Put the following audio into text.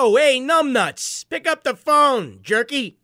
Oh, hey, numbnuts, pick up the phone, jerky.